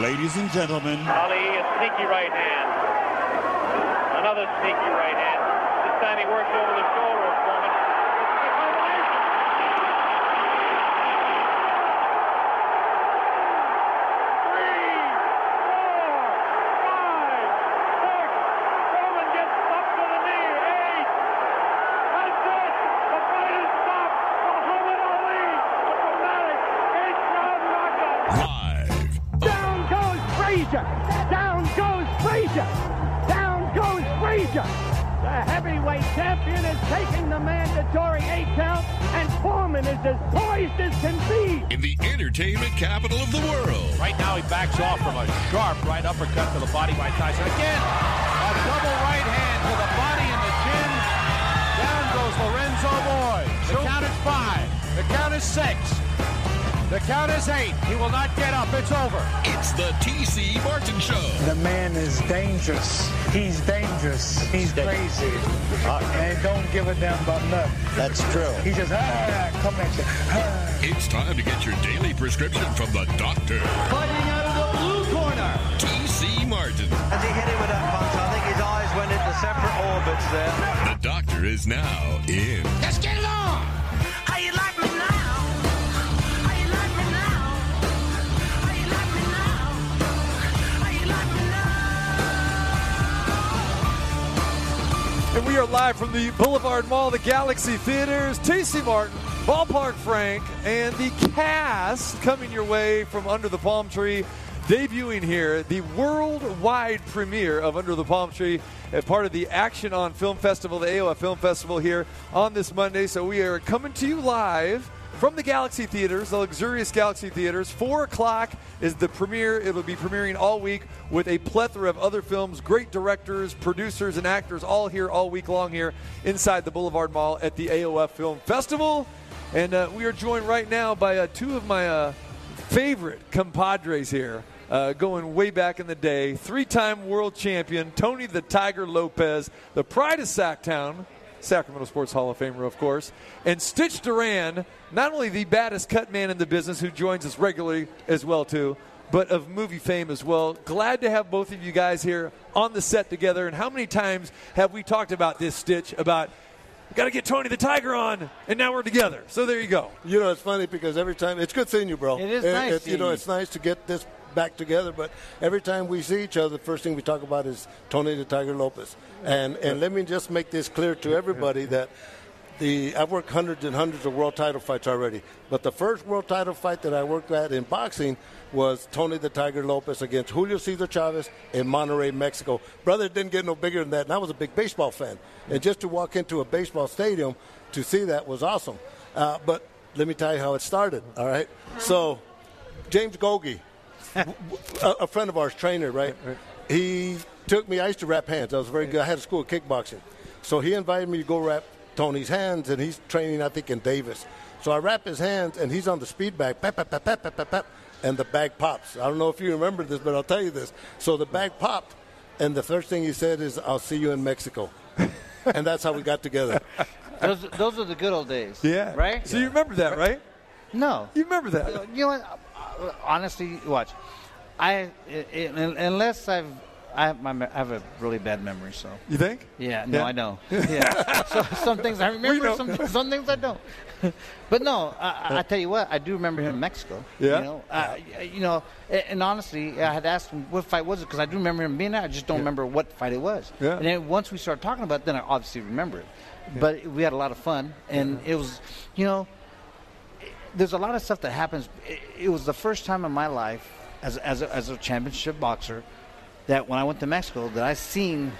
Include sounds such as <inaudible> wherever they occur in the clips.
Ladies and gentlemen, Ali, a sneaky right hand. Another sneaky right hand. This time he works over the shoulder. Mandatory eight count, and Foreman is as poised as can be. in the entertainment capital of the world. Right now he backs off from a sharp right uppercut to the body by Tyson. Again, a double right hand to the body and the chin. Down goes Lorenzo Boyd. The count is five. The count is six. The count is eight. He will not get up. It's over. It's the TC Martin Show. The man is dangerous. He's dangerous. He's crazy. and don't give a damn about nothing. That's true. He just ah, come at you. Ah. It's time to get your daily prescription from the doctor, Fighting out of the blue corner. TC Martin. As he hit it with that punch, I think his eyes went into separate orbits there. The doctor is now in. Let's get it And we are live from the Boulevard Mall, the Galaxy Theaters. TC Martin, Ballpark Frank, and the cast coming your way from Under the Palm Tree. Debuting here, the worldwide premiere of Under the Palm Tree, as part of the Action on Film Festival, the AOF Film Festival here on this Monday. So we are coming to you live from the Galaxy Theaters, the luxurious Galaxy Theaters. Four o'clock is the premiere. It'll be premiering all week with a plethora of other films, great directors, producers, and actors all here all week long here inside the Boulevard Mall at the AOF Film Festival. And uh, we are joined right now by uh, two of my uh, favorite compadres here. Uh, going way back in the day, three-time world champion Tony the Tiger Lopez, the pride of Sacktown, Sacramento Sports Hall of Famer, of course, and Stitch Duran, not only the baddest cut man in the business, who joins us regularly as well too, but of movie fame as well. Glad to have both of you guys here on the set together. And how many times have we talked about this, Stitch? About got to get Tony the Tiger on, and now we're together. So there you go. You know, it's funny because every time it's good seeing you, bro. It is It- nice it- you know, it's nice to get this back together. But every time we see each other, the first thing we talk about is Tony the Tiger Lopez. And and let me just make this clear to everybody that. The, I've worked hundreds and hundreds of world title fights already, but the first world title fight that I worked at in boxing was Tony the Tiger Lopez against Julio Cesar Chavez in Monterrey, Mexico. Brother didn't get no bigger than that, and I was a big baseball fan. And just to walk into a baseball stadium to see that was awesome. Uh, but let me tell you how it started. All right, so James Gogi, a, a friend of ours, trainer, right? He took me. I used to wrap hands. I was very good. I had a school of kickboxing, so he invited me to go wrap Tony's hands, and he's training, I think, in Davis. So I wrap his hands, and he's on the speed bag, pep, pep, pep, pep, pep, pep, pep, and the bag pops. I don't know if you remember this, but I'll tell you this. So the bag popped, and the first thing he said is, "I'll see you in Mexico," <laughs> and that's how we got together. Those, those are the good old days. Yeah. Right? So you remember that, right? No. You remember that? You know what? Honestly, watch. I i- i- unless I've I have, my, I have a really bad memory, so You think? yeah. No, Yeah. I know. <laughs> Yeah. so, some things I remember, some, some things I don't. <laughs> but no, I, I- I tell you what, I do remember him in Mexico. Yeah? You know, uh, you know, and, honestly, I had asked him what fight was it because I do remember him being there. I just don't remember what fight it was. Yeah. And then once we started talking about it, then I obviously remember it. But we had a lot of fun, and it was, you know, there's a lot of stuff that happens. It, it was the first time in my life as as a, as a championship boxer that when I went to Mexico that I seen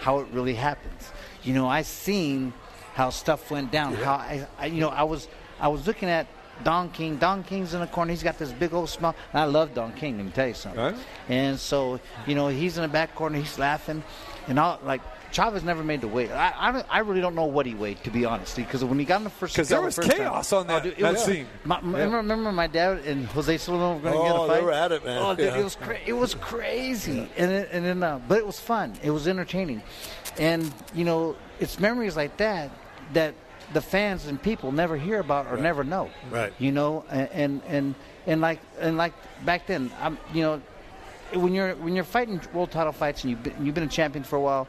how it really happens. You know, I seen how stuff went down. How I, I you know I was I was looking at Don King. Don King's in the corner. He's got this big old smile. And I love Don King. Let me tell you something. Right. And so you know he's in the back corner. He's laughing, and all like. Chavez never made the weight. I, I, I really don't know what he weighed, to be honest, because when he got in the first 'Cause there the was time- chaos on that- dude, it that was- scene. my, remember, remember my dad and Jose Sulaiman were going to get Oh, a they fight. were at it, man. Oh, dude, Yeah. it was cra- it was crazy, and it, and then uh, but it was fun. It was entertaining, and you know, it's memories like that that the fans and people never hear about or never know. Right. You know, and and and, and like and like back then, I'm you know. when you're when you're fighting world title fights and you've been, you've been a champion for a while,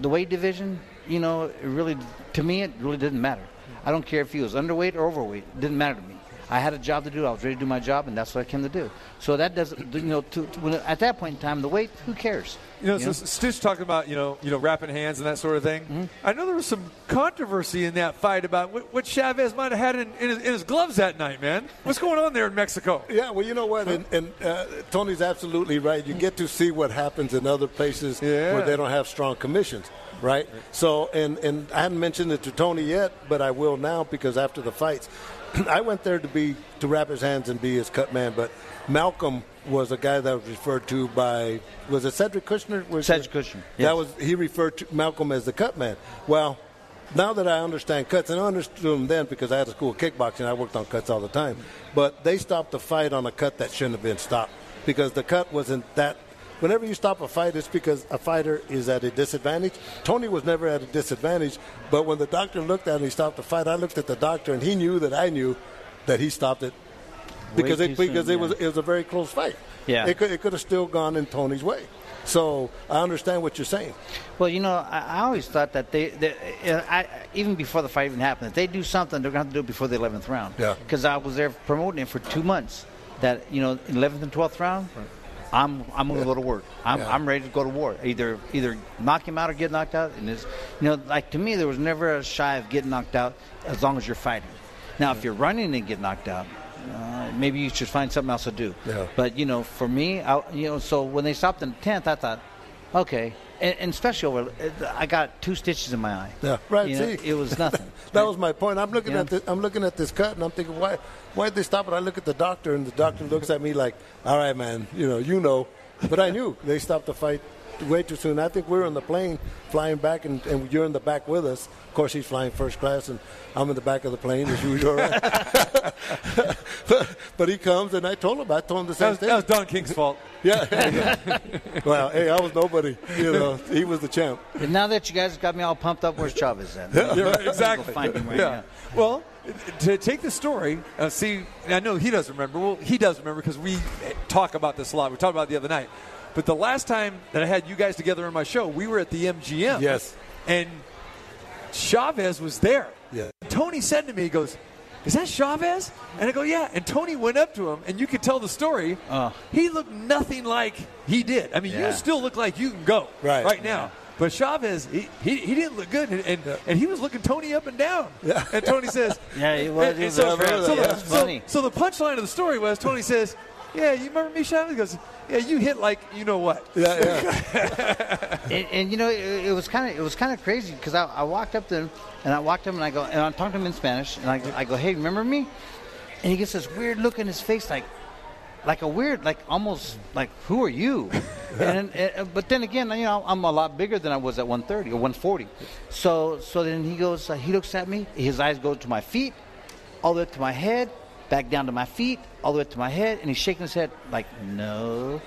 the weight division, you know, it really to me it really didn't matter. I don't care if he was underweight or overweight; it didn't matter to me. I had a job to do. I was ready to do my job, and that's what I came to do. So that doesn't, you know, to, to, when, at that point in time, the weight, who cares? You know, so Stitch talking about you know, you know, wrapping hands and that sort of thing. Mm-hmm. I know there was some controversy in that fight about what, what Chavez might have had in, in, his, in his gloves that night. Man, what's going on there in Mexico? Yeah, well, you know what, and, and uh, Tony's absolutely right. You get to see what happens in other places Yeah. where they don't have strong commissions, right? So, and and I hadn't mentioned it to Tony yet, but I will now because after the fights, <clears throat> I went there to be to wrap his hands and be his cut man, but Malcolm was a guy that was referred to by was it Cedric Kushner? Was Cedric Kushner, That yes. was he referred to Malcolm as the cut man. Well. Now that I understand cuts, and I understood them then because I had a school of kickboxing, I worked on cuts all the time. But they stopped the fight on a cut that shouldn't have been stopped because the cut wasn't that. Whenever you stop a fight, it's because a fighter is at a disadvantage. Tony was never at a disadvantage, but when the doctor looked at him, he stopped the fight. I looked at the doctor, and he knew that I knew that he stopped it because it because soon, it was it was a very close fight. Yeah. it could it could have still gone in Tony's way. So I understand what you're saying. Well, you know, I, I always thought that they, they uh, I, even before the fight even happened, if they do something, they're going to have to do it before the 11th round. Yeah. Because I was there promoting it for two months. That you know, 11th and 12th round, I'm I'm going to go to work. I'm, Yeah. I'm ready to go to war. Either either knock him out or get knocked out. And it's, you know, like to me, there was never a shy of getting knocked out as long as you're fighting. Now, if you're running and get knocked out, uh, maybe you should find something else to do. Yeah. But you know, for me, I, you know, so when they stopped in the tenth, I thought, okay, and, and especially over, I got two stitches in my eye. Yeah, right. You know, see, it was nothing. <laughs> that was my point. I'm looking Yeah. at this, I'm looking at this cut, and I'm thinking, why why did they stop it? I look at the doctor, and the doctor looks at me like, all right, man, you know, you know. But I knew they stopped the fight way too soon. I think we were on the plane flying back, and, and you're in the back with us. Of course, he's flying first class, and I'm in the back of the plane as usual. But, <laughs> <laughs> but he comes, and I told him, I told him the That same was, thing. that was Don King's fault. <laughs> yeah. yeah. well, hey, I was nobody. You know, he was the champ. And now that you guys got me all pumped up, where's Chavez at? Yeah, right, exactly. Go find him right yeah. now. Well, to take the story, uh, see, I know he doesn't remember. Well, he does remember because we talk about this a lot. We talked about it the other night. But the last time that I had you guys together on my show, we were at the MGM. Yes. And Chavez was there. Yeah. Tony said to me, he goes, is that Chavez? And I go, yeah. And Tony went up to him, and you could tell the story. Oh. He looked nothing like he did. I mean, Yeah. you still look like you can go Right. right now. But Chavez, he, he, he didn't look good, and, and, and he was looking Tony up and down. Yeah. And Tony says, <laughs> Yeah, he was- and- and so, so, Yeah, the, it's so- funny. so the punchline of the story was Tony says, "Yeah, you remember me, Chavez?" He goes, "Yeah, you hit like you know what." Yeah, yeah. <laughs> and, and you know, it, it was kind of it was kind of crazy because I, I walked up to him and I walked up and I go and I'm talking to him in Spanish and I, I go, hey, remember me? And he gets this weird look in his face, like like a weird, like almost like who are you? <laughs> and, and but then again, you know, I'm a lot bigger than I was at 130 or 140. So so then he goes, uh, he looks at me, his eyes go to my feet, all the way up to my head, back down to my feet, all the way up to my head, and he's shaking his head like no.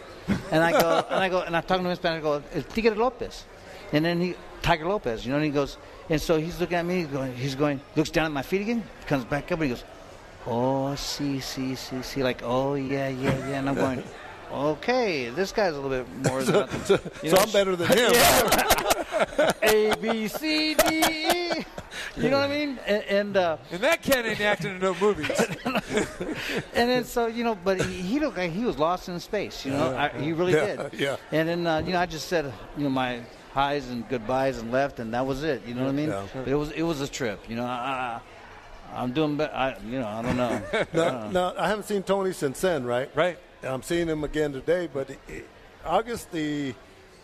And I go, and I go, and I'm talking to him in Spanish. I go, "Es Tigre Lopez," and then he, Tiger Lopez, you know, and he goes, and so he's looking at me. He's going, he's going, looks down at my feet again, comes back up, and he goes, "Oh, see, see, see, see," like, "Oh, yeah, yeah, yeah," and I'm going. Okay, this guy's a little bit more. than, So, you so know, I'm better than <laughs> him. A B C D E. You know what I mean? And, and uh, And that cat ain't acting in no movies. <laughs> and then so you know, but he, he looked like he was lost in space. You know, I, he really Yeah, did. yeah. And then uh, you know, I just said you know my highs and goodbyes and left, and that was it. You know what I mean? Yeah. But it was it was a trip. You know, I, I, I'm doing better. I, you know, I don't know. <laughs> Now, now, I haven't seen Tony since then, right? Right. I'm seeing him again today, but he- August the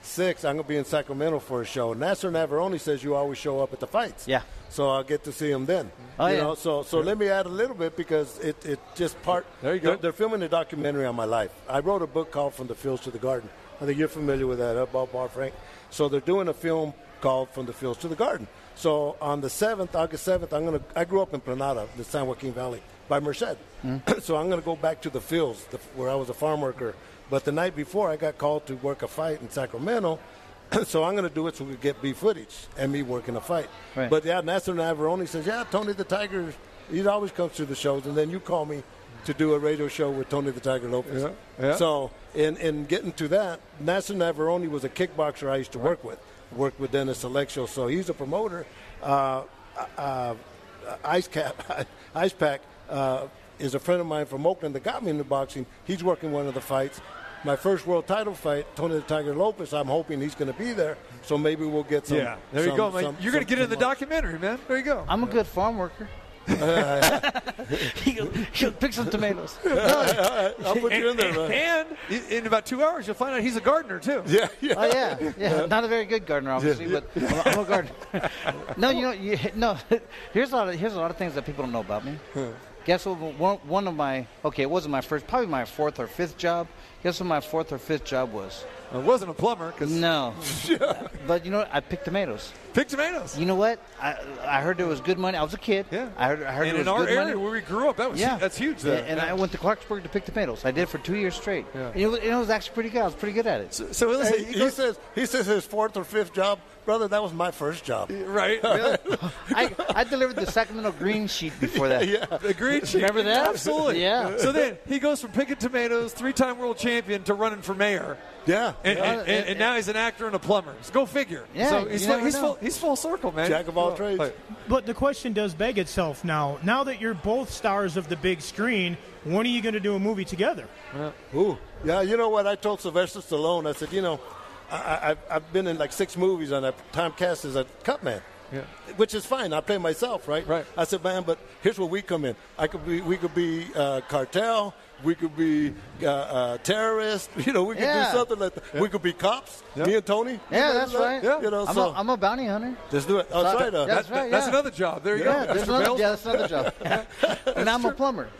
6th, I'm going to be in Sacramento for a show. Nasser Navarone says you always show up at the fights. Yeah. So I'll get to see him then. Oh, you yeah. know, so so let me add a little bit because it, it just part. There you go. They're, they're filming a documentary on my life. I wrote a book called From the Fields to the Garden. I think you're familiar with that, about Ballpark Frank? So they're doing a film called From the Fields to the Garden. So on the 7th, August 7th, I'm going to, I grew up in Planada, the San Joaquin Valley, by Merced. <clears throat> so I'm going to go back to the fields the, where I was a farm worker. But the night before, I got called to work a fight in Sacramento. <clears throat> so I'm going to do it so we get B footage and me working a fight. Right. But yeah, Nasser Navarone says, yeah, Tony the Tiger, he always comes to the shows. And then you call me to do a radio show with Tony the Tiger Lopez. Yeah, yeah. So in in getting to that, Nasser Navarone was a kickboxer I used to work with. Worked with Dennis Alexio, so he's a promoter. Uh, uh, Ice Cap, <laughs> Ice Pack uh, is a friend of mine from Oakland that got me into boxing. He's working one of the fights. My first world title fight, Tony the Tiger Lopez. I'm hoping he's going to be there, so maybe we'll get some. yeah, there you some- go, man. some- You're going to some- get in the some- documentary, man. There you go. I'm a good farm worker. he'll, <laughs> <laughs> he'll pick some tomatoes. <laughs> I'll put you in there, man. And in about two hours, you'll find out he's a gardener too. Yeah, yeah. Oh yeah, yeah. Not a very good gardener, obviously, but I'm, I'm a gardener. no, you know, you, no. Here's a lot of here's a lot of things that people don't know about me. Guess what? One, one of my okay, it wasn't my first, probably my fourth or fifth job. Guess what my fourth or fifth job was? It wasn't a plumber because No, <laughs> but you know, what? I picked tomatoes. pick tomatoes. You know what? I I heard there was good money. I was a kid. Yeah. I heard I heard and there in was our good area money. where we grew up, that was Yeah, that's huge. There. And I went to Clarksburg to pick tomatoes. I did it for two years straight. Yeah. And it, was, and it was actually pretty good. I was pretty good at it. so, so listen, Hey, he he says he says his fourth or fifth job, brother. That was my first job. right? <laughs> Really? I, I delivered the Sacramento green sheet before that. Yeah, <laughs> The green sheet. Remember that? Absolutely. Yeah. So then he goes from picking tomatoes, three-time world champion, to running for mayor. Yeah. And, Yeah. and, and, and now he's an actor and a plumber. So go figure. Yeah, so you he's, never he's, full, he's full circle, man. Jack of all Yeah. trades. Like, But the question does beg itself now. Now that you're both stars of the big screen, when are you going to do a movie together? Ooh. Yeah, you know what? I told Sylvester Stallone, I said, you know, I, I, I've- I've been in like six movies and I've time cast as a cut man. Yeah. Which is fine. I play myself, right? Right. I said, man, but here's where we come in. I could be, we could be uh, cartel. We could be uh, uh, terrorists. <laughs> You know, we could Yeah. do something like that. We could be cops. Yeah. Me and Tony. Yeah, You know, that's like, right. Yeah. You know, I'm, so a, I'm a bounty hunter. just do it. Oh, that's right. Uh, That's that- right, That's another job. There you Yeah, go. there's another, yeah, that's another job. <laughs> and I'm a plumber. <laughs>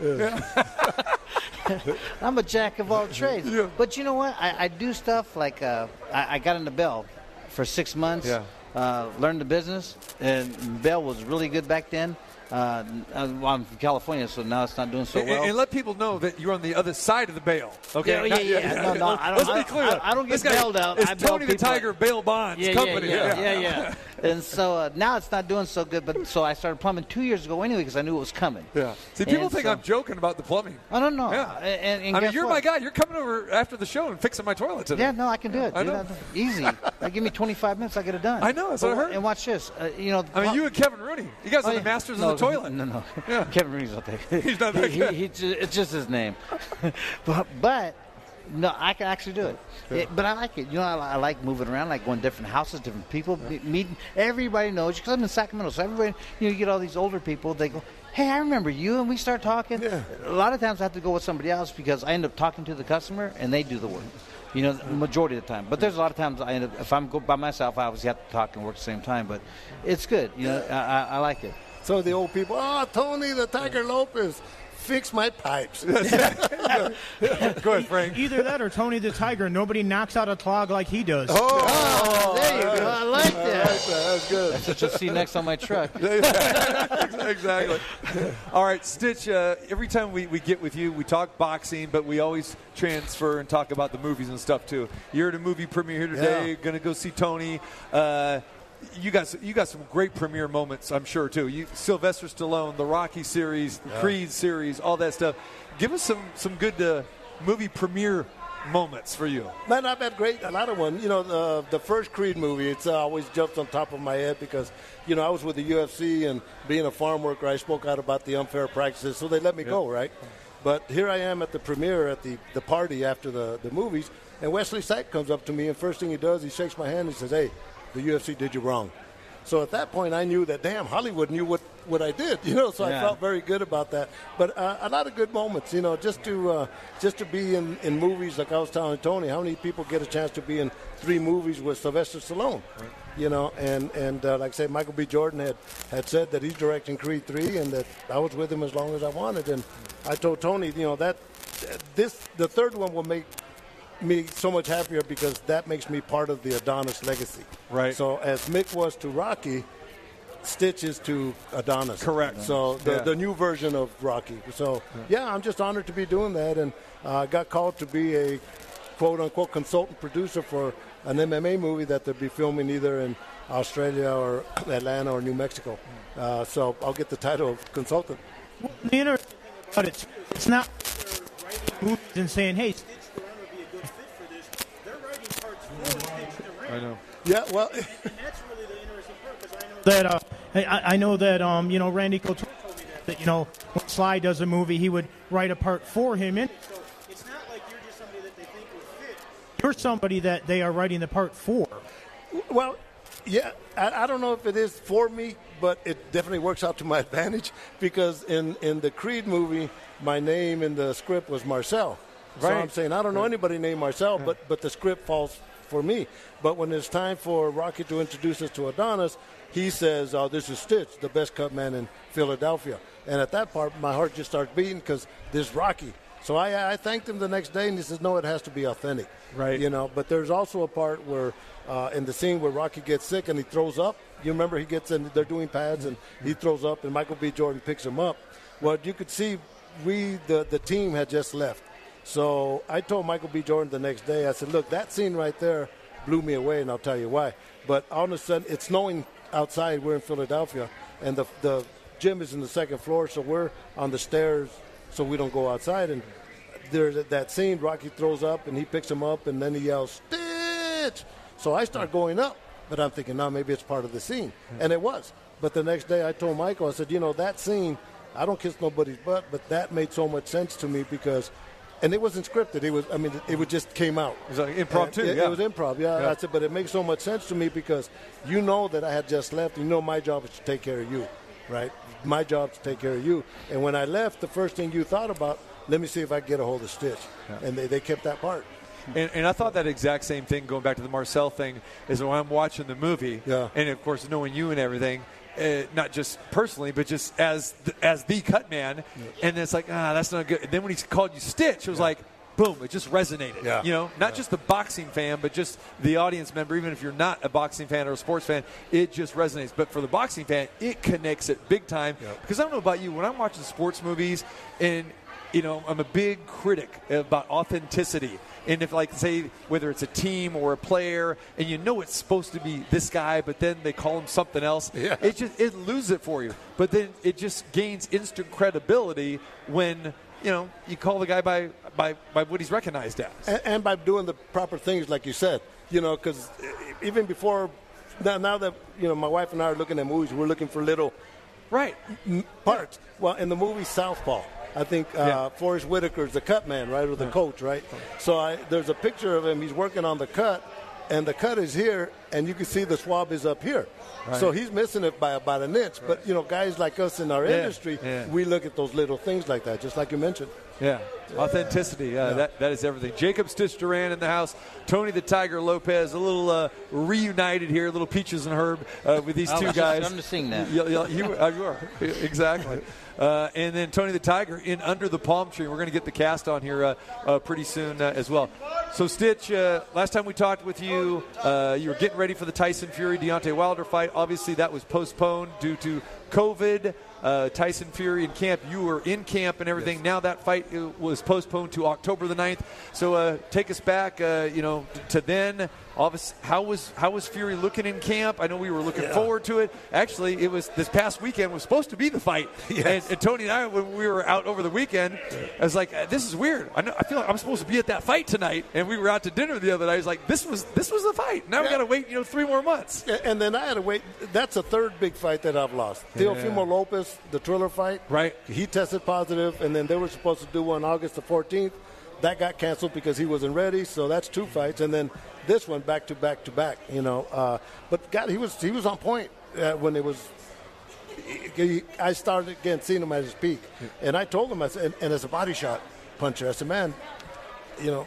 I'm a jack of all trades. Yeah. But you know what? I, I do stuff like uh, I, I got into Bell for six months. Yeah. Uh, learned the business, and Bell was really good back then. Uh, well, I'm from California, so now it's not doing so well. and let people know that you're on the other side of the bail. Okay. Yeah, yeah, yeah. No, no, I don't- Let's I be clear. I- I don't get guy bailed out. It's I Tony the out. Tiger Bail Bonds yeah, Company. Yeah, yeah, <laughs> yeah, and so uh, now it's not doing so good. But so I started plumbing two years ago anyway because I knew it was coming. Yeah. See, people And think so- I'm joking about the plumbing. I don't know. Yeah. And, and I mean, you're what? my guy. You're coming over after the show and fixing my toilet today. Yeah, no, I can do it. I know. Easy. <laughs> Like, give me 25 minutes, I get it done. I know, that's what I heard. And watch this. Uh, you know, I mean, you and Kevin Rooney. You guys Oh, are the masters of the toilet. No, no. Yeah. <laughs> Kevin Rooney's not that. He's not that he, good. He, he ju- it's just his name. <laughs> but, but no, I can actually do it. It- but I like it. You know, I, I like moving around, like going to different houses, different people, me- meeting. Everybody knows because I'm in Sacramento, so everybody, you know, you get all these older people. They go, "Hey, I remember you," and we start talking. Yeah. A lot of times I have to go with somebody else because I end up talking to the customer and they do the work. You know, the majority of the time. But there's a lot of times I end up, if I'm go by myself, I obviously have to talk and work at the same time. But it's good. You know, I, I, I like it. Some of the old people, oh, Tony the Tiger Lopez, fix my pipes. Go ahead, Frank. Either that or Tony the Tiger. Nobody knocks out a clog like he does. Oh, there you go. I like that. That's good. That's what you'll see next on my truck. exactly. All right, Stitch. Uh, every time we, we get with you, we talk boxing, but we always transfer and talk about the movies and stuff too. You're at a movie premiere here today. Yeah. Going to go see Tony. Uh, you got you got some great premiere moments, I'm sure too. You Sylvester Stallone, the Rocky series, the Creed series, all that stuff. Give us some some good uh, movie premiere moments for you. Man, I've had great a lot of one. You know, the the first Creed movie, it's uh, always jumps on top of my head because you know I was with the UFC and being a farm worker, I spoke out about the unfair practices, so they let me go, right? But here I am at the premiere at the the party after the the movies, and Wesley Sykes comes up to me, and first thing he does, he shakes my hand and says, "Hey, the UFC did you wrong." So at that point, I knew that damn Hollywood knew what, what I did, <laughs> you know. So I felt very good about that. But uh, a lot of good moments, you know, just to uh, just to be in, in movies. Like I was telling Tony, how many people get a chance to be in three movies with Sylvester Stallone? You know, and and uh, like I say, Michael B. Jordan had had said that he's directing Creed three, and that I was with him as long as I wanted. And I told Tony, you know, that this the third one will make me so much happier because that makes me part of the Adonis legacy. Right. So as Mick was to Rocky, Stitch is to Adonis. Correct. So the, Yeah. the new version of Rocky. So yeah, I'm just honored to be doing that, and uh, got called to be a quote unquote consultant producer for an MMA movie that they'll be filming either in Australia or <clears throat> Atlanta or New Mexico. Uh, so I'll get the title of consultant. The interesting thing about it, it's not writing movies and saying, "Hey, Stitch Duran would be a good fit for this." They're writing parts for Stitch Duran. I know. Yeah, well, <laughs> and that's really the interesting part because I know that uh, I, I know that um, you know Randy Couture told me that, that you know when Sly does a movie, he would write a part for him. And so it's not like you're just somebody that they think would fit. You're somebody that they are writing the part for. Well, yeah, I, I don't know if it is for me, but it definitely works out to my <laughs> advantage because in, in the Creed movie, my name in the script was Marcel. So I'm saying I don't know anybody named Marcel, but but the script falls for me. But when it's time for Rocky to introduce us to Adonis, he says, "Oh, this is Stitch, the best cut man in Philadelphia." And at that part, my heart just starts beating because this Rocky. So I, I thanked him the next day, and he says, "No, it has to be authentic." Right. You know, but there's also a part where uh, in the scene where Rocky gets sick and he throws up. You remember he gets in, they're doing pads and he throws up, and Michael B. Jordan picks him up. Well, you could see we, the, the team, had just left. So I told Michael B. Jordan the next day, I said, look, that scene right there blew me away, and I'll tell you why. But all of a sudden, it's snowing outside. We're in Philadelphia, and the, the gym is in the second floor, so we're on the stairs so we don't go outside. And there's that scene, Rocky throws up, and he picks him up, and then he yells, Stitch! So I start going up, but I'm thinking, now maybe it's part of the scene. And it was. But the next day I told Michael, I said, you know, that scene, I don't kiss nobody's butt, but that made so much sense to me because, and it wasn't scripted. It was, I mean, it, it just came out. It was like impromptu, It, yeah. it was improv, yeah. Yeah. I said, but it makes so much sense to me because you know that I had just left. You know my job is to take care of you, right? My job is to take care of you. And when I left, the first thing you thought about, let me see if I can get a hold of Stitch. And they, they kept that part. And, and I thought that exact same thing, going back to the Marcel thing, is when I'm watching the movie, Yeah. and of course knowing you and everything, uh, not just personally, but just as the, as the cut man, and it's like, ah, that's not good. And then when he called you Stitch, it was like, boom, it just resonated. Yeah. You know, not just the boxing fan, but just the audience member, even if you're not a boxing fan or a sports fan, it just resonates. But for the boxing fan, it connects it big time. Because I don't know about you, when I'm watching sports movies and you know, I'm a big critic about authenticity. And if, like, say, whether it's a team or a player, and you know it's supposed to be this guy, but then they call him something else, Yeah. it just it loses it for you. But then it just gains instant credibility when you know you call the guy by by, by what he's recognized as. and, and by doing the proper things, like you said, you know, because eh, even before now, now that you know, my wife and I are looking at movies, we're looking for little right m- parts. Well, in the movie Southpaw, I think uh, Yeah. Forest Whitaker's the cut man, right, or the coach, right? So I, there's a picture of him. He's working on the cut, and the cut is here, and you can see the swab is up here. So he's missing it by about an inch. But you know, guys like us in our Yeah, industry, yeah. we look at those little things like that, just like you mentioned. Yeah, authenticity. Uh, That that is everything. Jacob Stitch Duran in the house. Tony the Tiger Lopez. A little uh, reunited here. A little peaches and herb uh, with these I two was just guys. starting to sing that. You, you, you, uh, you are <laughs> exactly. Uh, and then Tony the Tiger in Under the Palm Tree. We're going to get the cast on here uh, uh, pretty soon uh, as well. So Stitch, uh, last time we talked with you, uh, you were getting ready for the Tyson Fury Deontay Wilder fight. Obviously, that was postponed due to COVID. Uh, Tyson Fury in camp. You were in camp and everything. Now that fight was postponed to October the 9th. So uh, take us back, uh, you know, to then. How was how was Fury looking in camp? I know we were looking forward to it. Actually, it was this past weekend was supposed to be the fight. <laughs> And, and Tony and I, when we were out over the weekend, I was like, "This is weird. I, know, I feel like I'm supposed to be at that fight tonight." And we were out to dinner the other night. I was like, "This was this was the fight. Now we got to wait, you know, three more months." And then I had to wait. That's a third big fight that I've lost. Teofimo Lopez, the Triller fight. Right. He tested positive, and then they were supposed to do one August the 14th. That got canceled because he wasn't ready. So that's two fights, and then this one back to back to back. You know, uh, but God, he was he was on point uh, when it was. he- I started again seeing him at his peak, and I told him I said, and, and as a body shot puncher, I said, man, you know,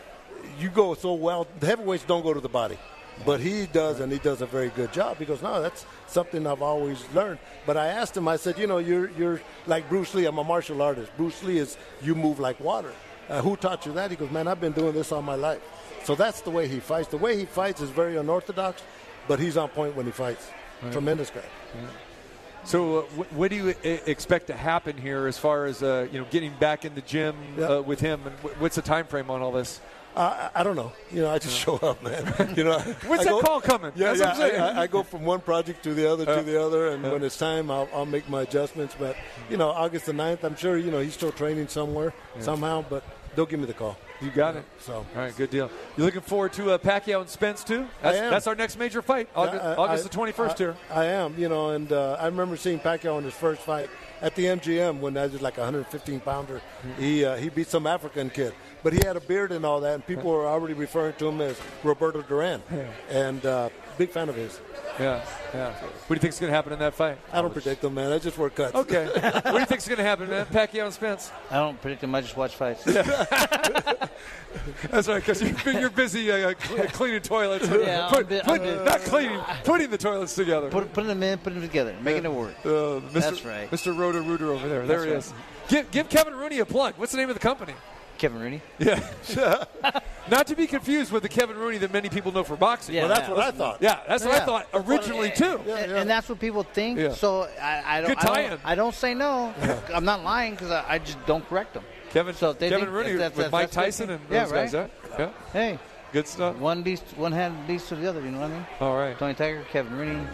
you go so well. The heavyweights don't go to the body, but he does, and he does a very good job. He goes, no, that's something I've always learned. But I asked him, I said, you know, you're you're like Bruce Lee. I'm a martial artist. Bruce Lee is you move like water. Uh, who taught you that? He goes, man, I've been doing this all my life. So that's the way he fights. The way he fights is very unorthodox, but he's on point when he fights. Tremendous guy. So, uh, wh- what do you uh, expect to happen here as far as uh, you know getting back in the gym Yeah. uh, with him, and wh- what's the time frame on all this? I I don't know. You know, I just show up, man. You know, <laughs> When's I that go- call coming? Yeah, That's yeah. what I'm. I, I, I go from one project to the other Uh, to the other, and uh. when it's time, I'll, I'll make my adjustments. But you know, August the 9th, I'm sure you know he's still training somewhere Yeah. somehow, but they'll give me the call. You got it. So, all right, good deal. You looking forward to uh, Pacquiao and Spence too? That's, I am. that's our next major fight, August, Yeah, I- August the 21st here. I am, you know, and uh, I remember seeing Pacquiao in his first fight at the MGM when I was like a 115 pounder. Mm-hmm. He uh, he beat some African kid, but he had a beard and all that, and people were already referring to him as Roberto Duran, and uh, big fan of his. Yeah, yeah. What do you think's going to happen in that fight? I don't predict them, man. I just work cuts. Okay. <laughs> what do you think's going to happen, man? Pacquiao and Spence. I don't predict them. I just watch fights. <laughs> That's right, because you're, you're busy uh, cl- cleaning toilets. Yeah, Put- I'm bit- put- I'm- not cleaning, putting the toilets together. Put, putting them in, putting them together, making it work. Uh, Mr. That's right. Mr. Roto Rooter over there. There That's he right. is. Give, give Kevin Rooney a plug. What's the name of the company? Kevin Rooney. Yeah. <laughs> Not to be confused with the Kevin Rooney that many people know for boxing. Yeah, Well, that's yeah. what I thought. Yeah, that's what I thought originally too. And, and that's what people think. Yeah. So I, I don't. Good I tie-in. don't, I don't say no. <laughs> I'm not lying because I, I just don't correct them. Kevin, So they Kevin think Rooney that's- with that's- Mike that's Tyson and yeah, those guys. right. Yeah. yeah. Hey, Good stuff. one beast, one hand beast to the other. You know what I mean? All right. Tony Tiger, Kevin Rooney,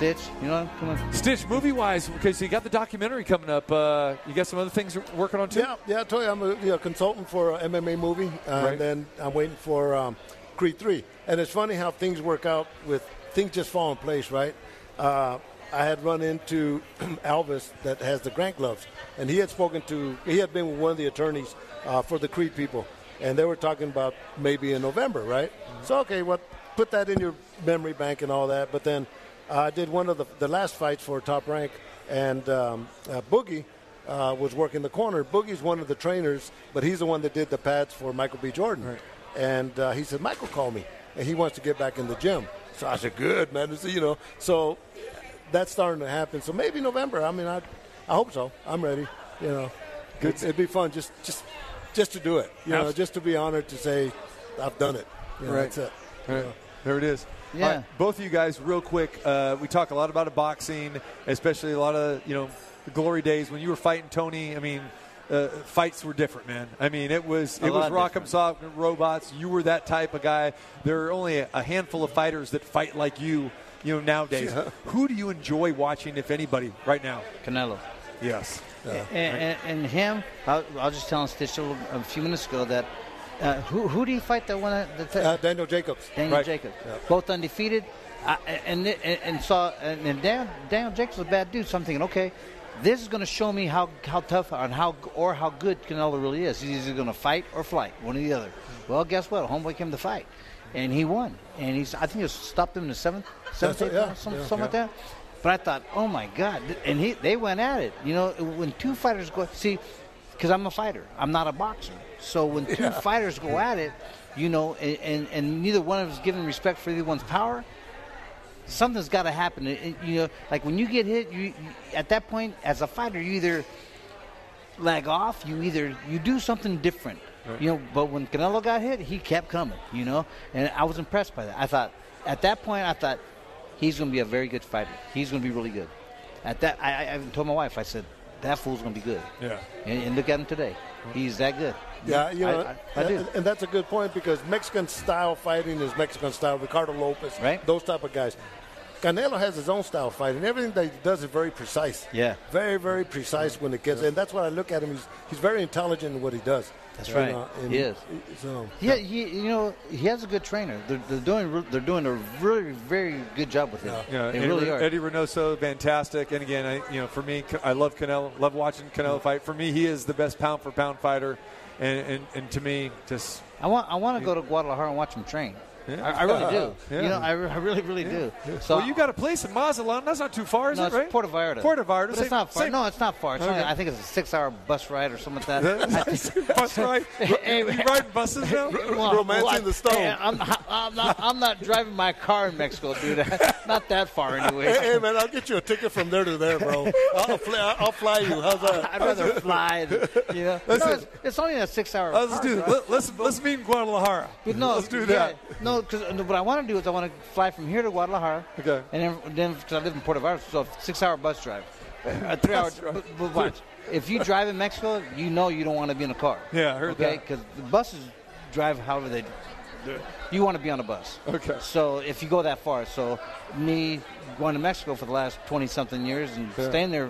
Stitch. You know, come on. Stitch, movie wise, because you got the documentary coming up. Uh, you got some other things you're working on too? Yeah, yeah. I told you I'm a you know, consultant for a MMA movie, uh, Right. and then I'm waiting for um, Creed three. And it's funny how things work out with things just fall in place, right? Uh, I had run into <clears throat> Alvis that has the Grant gloves, and he had spoken to he had been with one of the attorneys uh, for the Creed people, and they were talking about maybe in November, right? So okay, well, put that in your memory bank and all that. But then uh, I did one of the the last fights for Top Rank, and um, uh, Boogie uh, was working the corner. Boogie's one of the trainers, but he's the one that did the pads for Michael B. Jordan. And uh, he said, Michael called me, and he wants to get back in the gym. So I said, good, man. So, you know, so that's starting to happen. So maybe November. I mean, I, I hope so. I'm ready. You know, Good. It'd, it'd be fun just, just, just to do it. You know, just to be honored to say, I've done it. You know, Right. That's it. Right. There it is. Yeah. All right, both of you guys, real quick. Uh, we talk a lot about boxing, especially a lot of you know the glory days when you were fighting Tony. I mean, uh, fights were different, man. I mean, it was A it was lot Rock'em Sock robots. You were that type of guy. There are only a handful of fighters that fight like you. You know nowadays. Yeah. Who do you enjoy watching, if anybody, right now? Canelo. Yes. And, and, and him, I, I was just telling Stitch a, little- a few minutes ago that uh, who who do you fight that one? That, Uh, Daniel Jacobs. Daniel Right. Jacobs, Yeah. both undefeated, I, and, and and saw and, and Daniel, Daniel Jacobs is a bad dude. So I'm thinking, okay, this is going to show me how how tough and how or how good Canelo really is. He's either going to fight or flight, one or the other. Well, guess what? Homeboy came to fight, and he won. And he's I think it stopped him in the seventh, seventh, eighth yeah, round, some- yeah. something like that. But I thought, oh my God! And he they went at it. You know, when two fighters go see, because I'm a fighter, I'm not a boxer. So when two Yeah. fighters go at it, you know, and, and, and neither one of us giving respect for either one's power, something's got to happen. It- it- you know, like when you get hit, you, you at that point as a fighter, you either lag off, you either you do something different. You know, but when Canelo got hit, he kept coming. You know, and I was impressed by that. I thought at that point, I thought he's going to be a very good fighter. He's going to be really good. At that, I, I told my wife, I said that fool's going to be good. Yeah. And, and look at him today. He's that good. Yeah, you know, I, I, do. and, and that's a good point because Mexican style fighting is Mexican style. Ricardo Lopez, Right. Those type of guys. Canelo has his own style of fighting. Everything that he does is very precise. Yeah. very very precise when it gets. And that's what I look at him. He's he's very intelligent in what he does. That's You right. know, and He is. So Yeah, he, you know, he has a good trainer. They're, they're doing they're doing a really very good job with him. Yeah, they Eddie, really are. Eddie Reynoso, fantastic. And again, I, you know, for me, I love Canelo. Love watching Canelo mm. fight. For me, he is the best pound for pound fighter. And, and, and to me, just I want I want to go to Guadalajara and watch him train. Yeah. I, I really do. <laughs> Yeah. You know, I, I really really do. So well, you got a place in Mazatlan. That's not too far, is no, it? it's Right? Puerto Vallarta. Puerto Vallarta. Same- it's not far. same- No, it's not far. It's only, I think it's a six-hour bus ride or something like <laughs> that. I think- bus ride. <laughs> Hey, you ride riding buses now? Well, Romancing well, I- the stone. hey, I'm, I'm not. I'm not driving my car in Mexico, dude. not that far, anyway. Hey, hey, man, I'll get you a ticket from there to there, bro. I'll fly, I'll fly you. How's that? I'd rather fly. Than, you know, no, Listen. it's, it's only a six-hour. Let's car do drive. Let, let's let's meet in Guadalajara. But no, let's do yeah, that. Because uh, what I want to do is I want to fly from here to Guadalajara. Okay. And then, because I live in Puerto Vallarta, so six-hour bus drive, a three-hour. Bus drive. But, watch, if you drive in Mexico, you know you don't want to be in a car. Yeah, I heard okay? that. Because the buses drive however they. You want to be on a bus. Okay. So if you go that far, so me going to Mexico for the last twenty something years and Yeah. staying there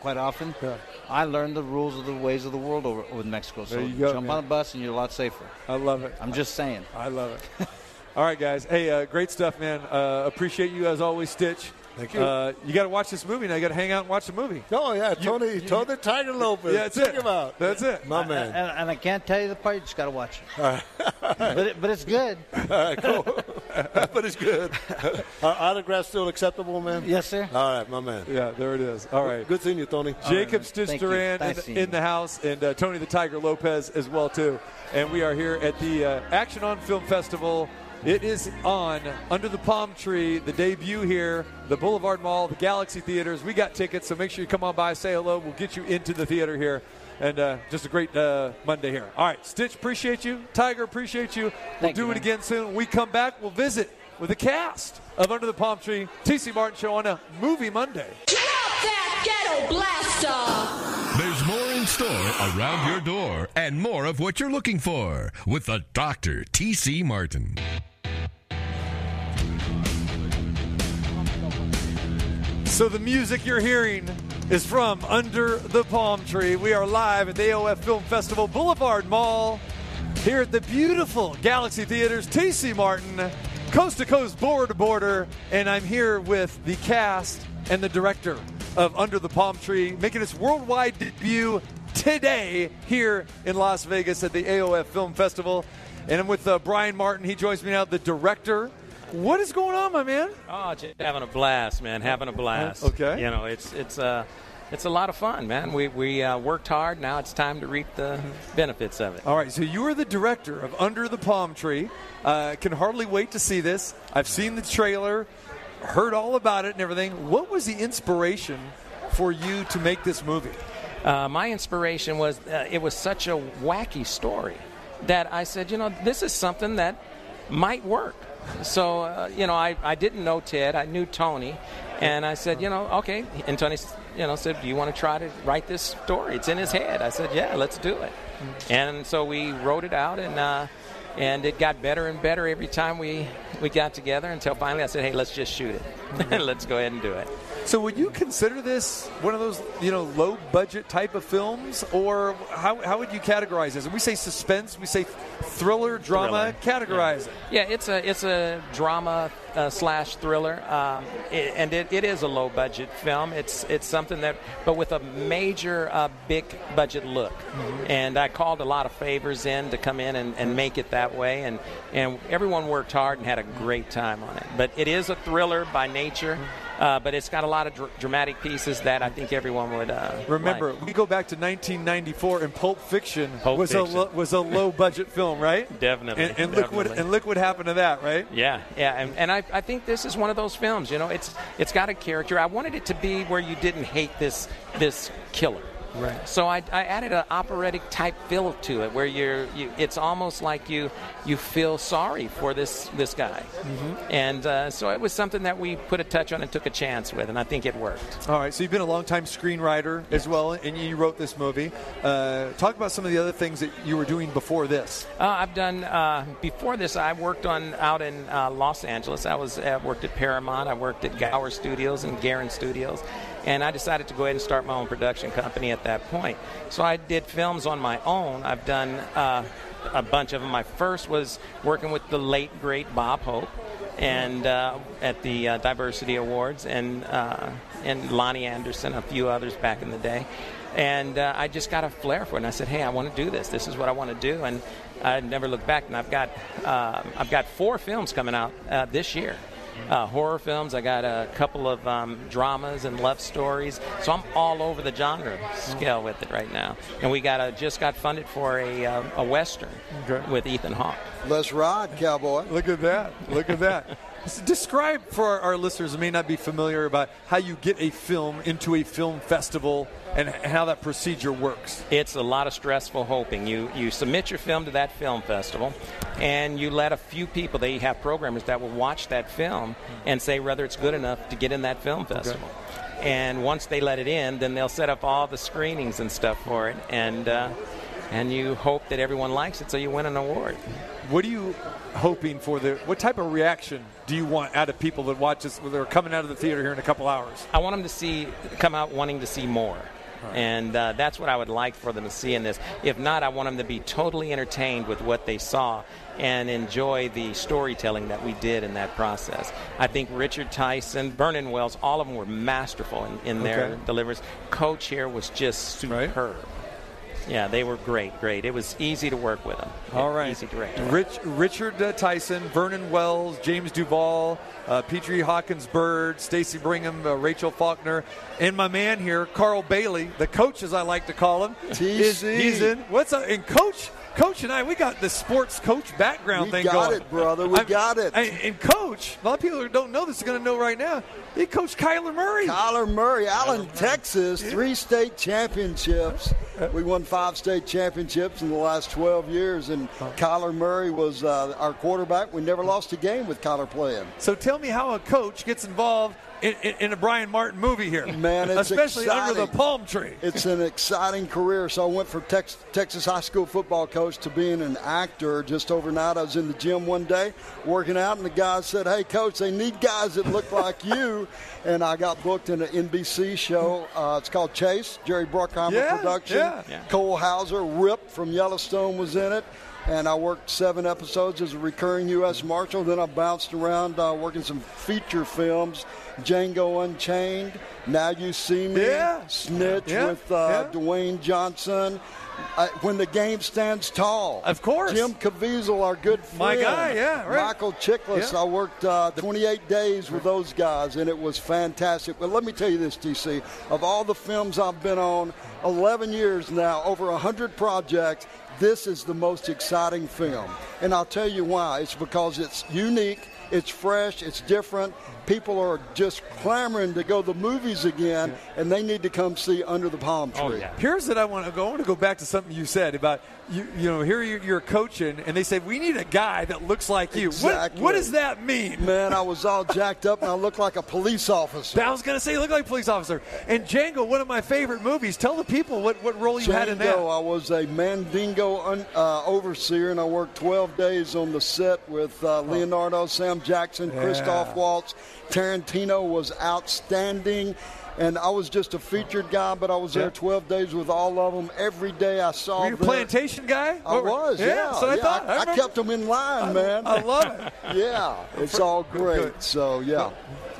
quite often, Yeah. I learned the rules of the ways of the world over with Mexico. So go, jump man. on a bus and you're a lot safer. I love it. I'm just saying. I love it. <laughs> All right, guys. Hey, uh, great stuff, man. Uh, appreciate you as always, Stitch. Thank you. Uh, you got to watch this movie now. You got to hang out and watch the movie. Oh yeah, Tony, Tony Tiger Lopez. Yeah, that's Check it. him out. That's it. my And, man. and I can't tell you the part. You just got to watch it. <laughs> but it, but it's good. All right, cool. <laughs> but it's good. <laughs> Our autograph still acceptable, man. Yes, sir. All right, my man. Yeah, there it is. All right. Good seeing you, Tony. Jacob Stitch Thank you. Duran in, in the house, and uh, Tony the Tiger Lopez as well too. And we are here at the uh, Action on Film Festival. It is on under the palm tree. The debut here, the Boulevard Mall, the Galaxy Theaters. We got tickets, so make sure you come on by, say hello. We'll get you into the theater here. And uh, just a great uh, Monday here. All right, Stitch, appreciate you. Tiger, appreciate you. We'll Thank do you, it man. again soon. When we come back, we'll visit with the cast of Under the Palm Tree, TC Martin Show on a Movie Monday. Drop that ghetto blaster! There's more in store around your door and more of what you're looking for with the Dr. T.C. Martin. So the music you're hearing is from Under the Palm Tree. We are live at the AOF Film Festival Boulevard Mall here at the beautiful Galaxy Theaters. TC Martin, coast to coast, border to border, and I'm here with the cast and the director of Under the Palm Tree, making its worldwide debut today here in Las Vegas at the AOF Film Festival. And I'm with uh, Brian Martin. He joins me now, the director. What is going on, my man? Oh, just having a blast, man. Having a blast. Okay. You know, it's it's uh, it's a lot of fun, man. We we uh, worked hard. Now it's time to reap the benefits of it. All right, so you are the director of Under the Palm Tree. Uh, can hardly wait to see this. I've seen the trailer, heard all about it and everything. What was the inspiration for you to make this movie? Uh, my inspiration was uh, it was such a wacky story that I said, you know, this is something that might work. So, uh, you know, I, I didn't know Ted. I knew Tony. And I said, you know, okay. And Tony, you know, said, do you want to try to write this story? It's in his head. I said, yeah, let's do it. And so we wrote it out, and uh, and it got better and better every time we, we got together until finally I said, hey, let's just shoot it. <laughs> let's go ahead and do it. So, would you consider this one of those, you know, low budget type of films, or how, how would you categorize this? We say suspense, we say thriller, drama. Thriller. Categorize it. Yeah, it's a it's a drama uh, slash thriller, um, it, and it, it is a low budget film. It's it's something that, but with a major uh, big budget look. And I called a lot of favors in to come in and, and make it that way, and and everyone worked hard and had a great time on it. But it is a thriller by nature. Uh, but it's got a lot of dr- dramatic pieces that I think everyone would uh, Remember, like. we go back to 1994, and Pulp Fiction Pulp was Fiction. a lo- was a low budget <laughs> film, right? Definitely, And, and look what and look what happened to that, right? Yeah, yeah, and, and I, I think this is one of those films. You know, it's it's got a character. I wanted it to be where you didn't hate this this killer. Right. So I, I added an operatic type feel to it, where you're, you, it's almost like you, you feel sorry for this this guy, and uh, so it was something that we put a touch on and took a chance with, and I think it worked. All right, so you've been a longtime screenwriter as well, and you wrote this movie. Uh, talk about some of the other things that you were doing before this. Uh, I've done uh, before this. I worked on out in uh, Los Angeles. I was uh, worked at Paramount. I worked at Gower Studios and Garin Studios, and I decided to go ahead and start my own production company at that point. So I did films on my own. I've done uh, a bunch of them. My first was working with the late great Bob Hope, and uh, at the uh, Diversity Awards, and uh, and Loni Anderson, a few others back in the day. And uh, I just got a flair for it, and I said, "Hey, I want to do this. This is what I want to do." And I never looked back. And I've got uh, I've got four films coming out uh, this year. Uh, horror films. I got a couple of um, dramas and love stories. So I'm all over the genre scale with it right now. And we got a, just got funded for a, uh, a western with Ethan Hawke. Let's ride, cowboy. Look at that! Look at that! Describe for our, our listeners who may not be familiar about how you get a film into a film festival and how that procedure works. It's a lot of stressful hoping. You you submit your film to that film festival, and you let a few people. They have programmers that will watch that film and say whether it's good enough to get in that film festival. And once they let it in, then they'll set up all the screenings and stuff for it. And uh, and you hope that everyone likes it, so you win an award. What are you hoping for the? What type of reaction do you want out of people that watch this? That are coming out of the theater here in a couple hours. I want them to see, come out wanting to see more. And uh, that's what I would like for them to see in this. If not, I want them to be totally entertained with what they saw and enjoy the storytelling that we did in that process. I think Richard Tyson, Vernon Wells, all of them were masterful in, in their Okay. deliveries. Coach here was just superb. Yeah, they were great, great. It was easy to work with them. All right. Easy director. Rich, Richard uh, Tyson, Vernon Wells, James Duval, uh, Petri Hawkins Byrd, Stacy Brigham, uh, Rachel Faulkner, and my man here, Carl Bailey, the coach as I like to call him. is- TC. he's in. What's up? And coach, coach and I, we got the sports coach background thing. We thing got it, brother. We I'm- got it. And, and coach, a lot of people who don't know this are going to know right now. He coached Kyler Murray. Kyler Murray, Allen, Texas, three state championships. We won five state championships in the last 12 years, and Kyler Murray was uh, our quarterback. We never lost a game with Kyler playing. So tell me how a coach gets involved in, in, in a Brian Martin movie here, Man, it's especially under the palm tree. It's an exciting career. So I went from Tex- Texas high school football coach to being an actor just overnight. I was in the gym one day working out, and the guy said, Hey, coach, they need guys that look like you. <laughs> And I got booked in an NBC show. Uh, it's called Chase, Jerry Bruckheimer Yeah, production. yeah. Yeah. Cole Hauser, Rip from Yellowstone was in it. And I worked seven episodes as a recurring U.S. Marshal. Then I bounced around uh, working some feature films, Django Unchained, Now You See Me, Yeah. Snitch Yeah, with uh, yeah. Dwayne Johnson. Uh, when the game stands tall, Of course. Jim Caviezel, our good friend, My guy, yeah, right. Michael Chiklis. I worked uh, 28 days with those guys, and it was fantastic. But let me tell you this, TC: of all the films I've been on, 11 years now, over 100 projects. This is the most exciting film, and I'll tell you why. It's because it's unique, it's fresh, it's different. People are just clamoring to go to the movies again, and they need to come see Under the Palm Tree. Here's what I want to go. I want to go back to something you said about you. You know, here you're, you're coaching, and they say we need a guy that looks like you. What, Exactly. what does that mean? Man, I was all jacked up, and I looked like a police officer. I was going to say, you look like a police officer. And Django, one of my favorite movies. Tell the people what, what role you had in that. I was a Mandingo un, uh, overseer, and I worked 12 days on the set with uh, Leonardo, Sam Jackson, Yeah. Christoph Waltz. Tarantino was outstanding. And I was just a featured guy, but I was there Yeah. 12 days with all of them. Every day I saw Were you a them. plantation guy? I What was, yeah. yeah. So I yeah, thought. I, I, remember. kept them in line, man. I love it. <laughs> yeah, it's all great. So, yeah.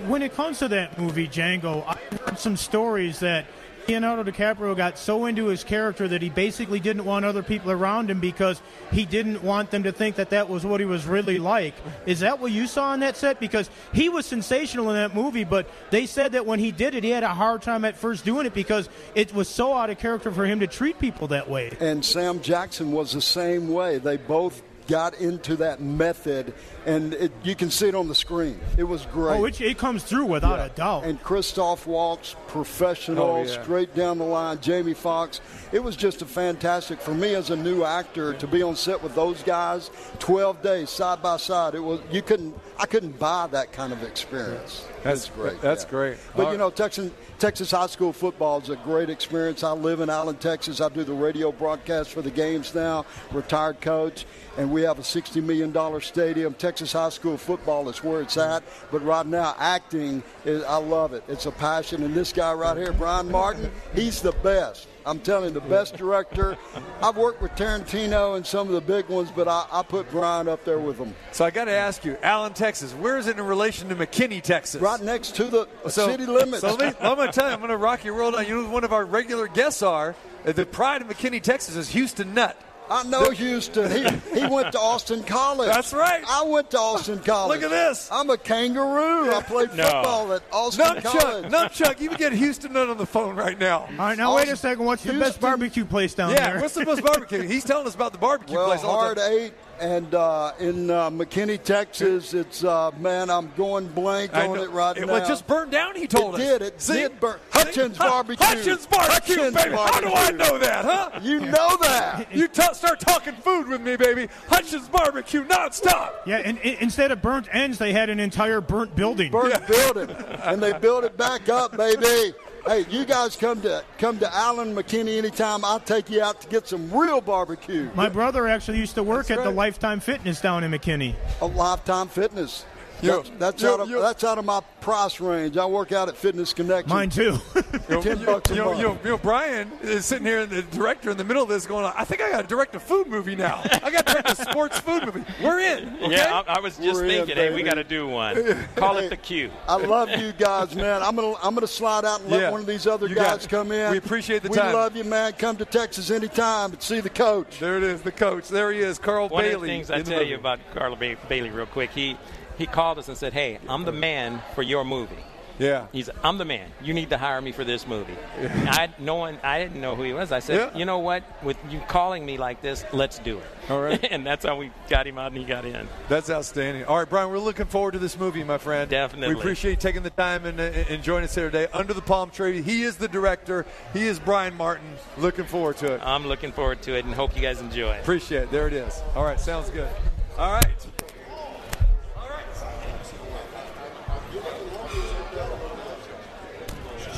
When it comes to that movie, Django, I've heard some stories that Leonardo DiCaprio got so into his character that he basically didn't want other people around him because he didn't want them to think that that was what he was really like. Is that what you saw on that set? Because he was sensational in that movie, but they said that when he did it, he had a hard time at first doing it because it was so out of character for him to treat people that way. And Sam Jackson was the same way. They both got into that method, and it, you can see it on the screen. It was great. Oh, it, it comes through without Yeah. a doubt. And Christoph Waltz, professional, Oh, yeah. straight down the line. Jamie Foxx. It was just a fantastic for me as a new actor to be on set with those guys. Twelve days side by side. It was you couldn't I couldn't buy that kind of experience. That's It's great. That's yeah. great. But All you know, Texas Texas high school football is a great experience. I live in Allen, Texas. I do the radio broadcast for the games now. Retired coach, and we have a sixty million dollar stadium. Texas high school football is where it's at. But right now, acting is I love it. It's a passion, and this guy right here, Brian Martin, he's the best. I'm telling you, the best director. I've worked with Tarantino and some of the big ones, but I, I put Brian up there with them. So I got to ask you, Allen, Texas. Where is it in relation to McKinney, Texas? Right next to the So- city limits. So let me, I'm going to tell you, I'm going to rock your world. You know, one of our regular guests are. uh, The pride of McKinney, Texas, is Houston Nutt. I know Houston. He, he went to Austin College. That's right. I went to Austin <laughs> College. Look at this. I'm a kangaroo. I played No. football at Austin Nunchuck, College. Nunchuck, you can get Houston Nutt on the phone right now. All right, now wait a second. What's the best barbecue place down Yeah, there? Yeah, what's the best barbecue? He's telling us about the barbecue Well, place all the hard time. eight, and uh, in uh, McKinney, Texas, it's uh, man, I'm going blank I on know. it right it now. was just burned down. He told it us. did. It See? did burn. Hutchins Hu- Barbecue. Hutchins barbecue, Hutchins baby. How do I know that, huh? You know that. <laughs> You t- start talking food with me, baby. Hutchins barbecue nonstop. Yeah, and, and instead of burnt ends, they had an entire burnt building. Burnt building, and they built it back up, baby. Hey, you guys come to come to Allen McKinney anytime. I'll take you out to get some real barbecue. My brother actually used to work That's at the. Lifetime Fitness down in McKinney. A lifetime fitness. You- That's, that's you- out of you- that's out of my price range. I work out at Fitness Connection. Mine too. <laughs> Ten bucks a you know, month. you know, you know, Brian is sitting here, the director in the middle of this, going, "I think I got to direct a food movie now. I got to direct a sports food movie. We're in." Okay? Yeah, I, I was just We're in, thinking, hey, we got to do one. <laughs> Call it the Q. I love you guys, man. I'm gonna I'm gonna slide out and let Yeah. one of these other You guys come in. We appreciate the we time. We love you, man. Come to Texas anytime and see the coach. There it is, the coach. There he is, Carl One Bailey. of the things I in the tell you about Carla ba- Bailey, real quick, he he called us and said, "Hey, I'm the man for your movie." Yeah. He's, I'm the man. You need to hire me for this movie. Yeah. I no one, I didn't know who he was. I said, Yeah. you know what? With you calling me like this, let's do it. All right. <laughs> and that's how we got him out and he got in. That's outstanding. All right, Brian, we're looking forward to this movie, my friend. Definitely. We appreciate you taking the time and, uh, and joining us here today. Under the Palm Tree, he is the director. He is Brian Martin. Looking forward to it. I'm looking forward to it and hope you guys enjoy it. Appreciate it. There it is. All right, sounds good. All right.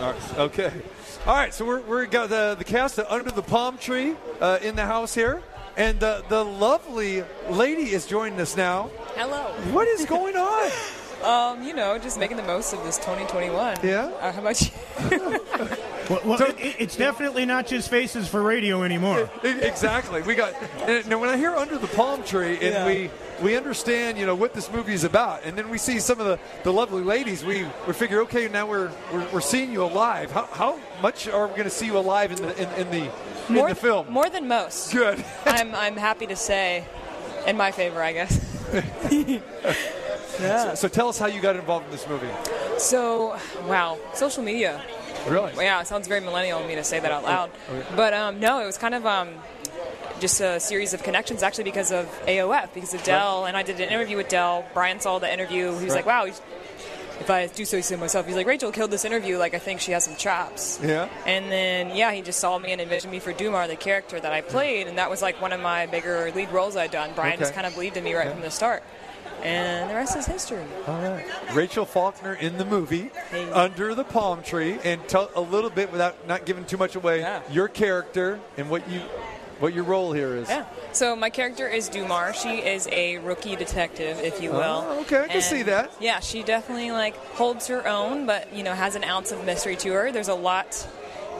All right. Okay. All right. So we're we're got the the cast of Under the Palm Tree uh, in the house here, and the the lovely lady is joining us now. Hello. What is going on? <laughs> Um, you know, just making the most of this 2021. Yeah? Uh, how about you? <laughs> Well, well, it, it's definitely not just faces for radio anymore. <laughs> Exactly. We got now when I hear under the palm tree and Yeah. we we understand you know what this movie is about, and then we see some of the, the lovely ladies. We we figure okay now we're we're, we're seeing you alive. How, how much are we going to see you alive in the in, in the More, in the film? more than most. Good. <laughs> I'm, I'm happy to say, in my favor, I guess. <laughs> So, so tell us how you got involved in this movie. So, wow, social media. Really? Yeah, it sounds very millennial of me to say that out loud. But um, no, it was kind of um, just a series of connections, actually, because of AOF, because of Dell. And I did an interview with Dell. Brian saw the interview. He was Right. like, wow, if I do so say myself, he's like, Rachel killed this interview. Like, I think she has some chops. Yeah. And then, yeah, he just saw me and envisioned me for Dumar, the character that I mm. played, and that was like one of my bigger lead roles I'd done. Brian just kind of believed in me right Yeah. from the start, and the rest is history. All right. Rachel Faulkner in the movie Hey. Under the Palm Tree, and tell a little bit without not giving too much away your character and what you what your role here is. Yeah. So my character is Dumar. She is a rookie detective, if you will. Oh, okay, I can And, see that. Yeah, she definitely like holds her own, but you know has an ounce of mystery to her. There's a lot